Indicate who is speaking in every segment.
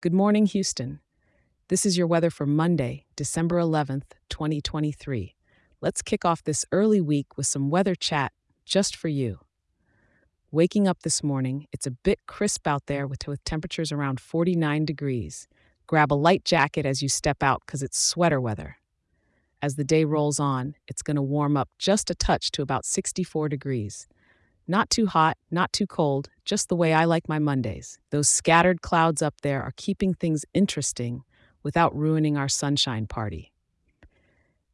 Speaker 1: Good morning, Houston. This is your weather for Monday, December 11th, 2023. Let's kick off this early week with some weather chat just for you. Waking up this morning, it's a bit crisp out there with, with temperatures around 49 degrees. Grab a light jacket as you step out because it's sweater weather. As the day rolls on, it's going to warm up just a touch to about 64 degrees. Not too hot, not too cold, just the way I like my Mondays. Those scattered clouds up there are keeping things interesting without ruining our sunshine party.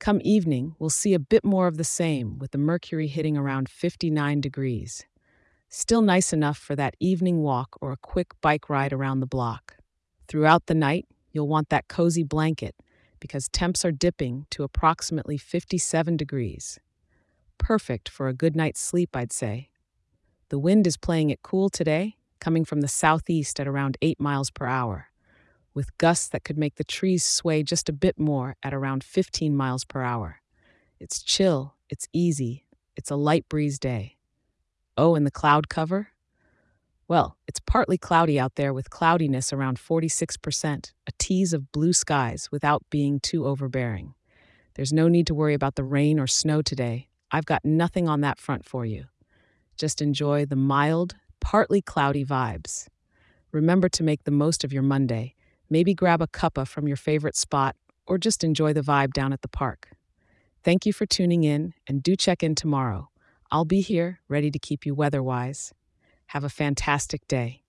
Speaker 1: Come evening, we'll see a bit more of the same, with the mercury hitting around 59 degrees. Still nice enough for that evening walk or a quick bike ride around the block. Throughout the night, you'll want that cozy blanket because temps are dipping to approximately 57 degrees. Perfect for a good night's sleep, I'd say. The wind is playing it cool today, coming from the southeast at around 8 miles per hour, with gusts that could make the trees sway just a bit more at around 15 miles per hour. It's chill, it's easy, it's a light breeze day. Oh, and the cloud cover? Well, it's partly cloudy out there with cloudiness around 46%, a tease of blue skies without being too overbearing. There's no need to worry about the rain or snow today. I've got nothing on that front for you. Just enjoy the mild, partly cloudy vibes. Remember to make the most of your Monday. Maybe grab a cuppa from your favorite spot or just enjoy the vibe down at the park. Thank you for tuning in and do check in tomorrow. I'll be here ready to keep you weather wise. Have a fantastic day.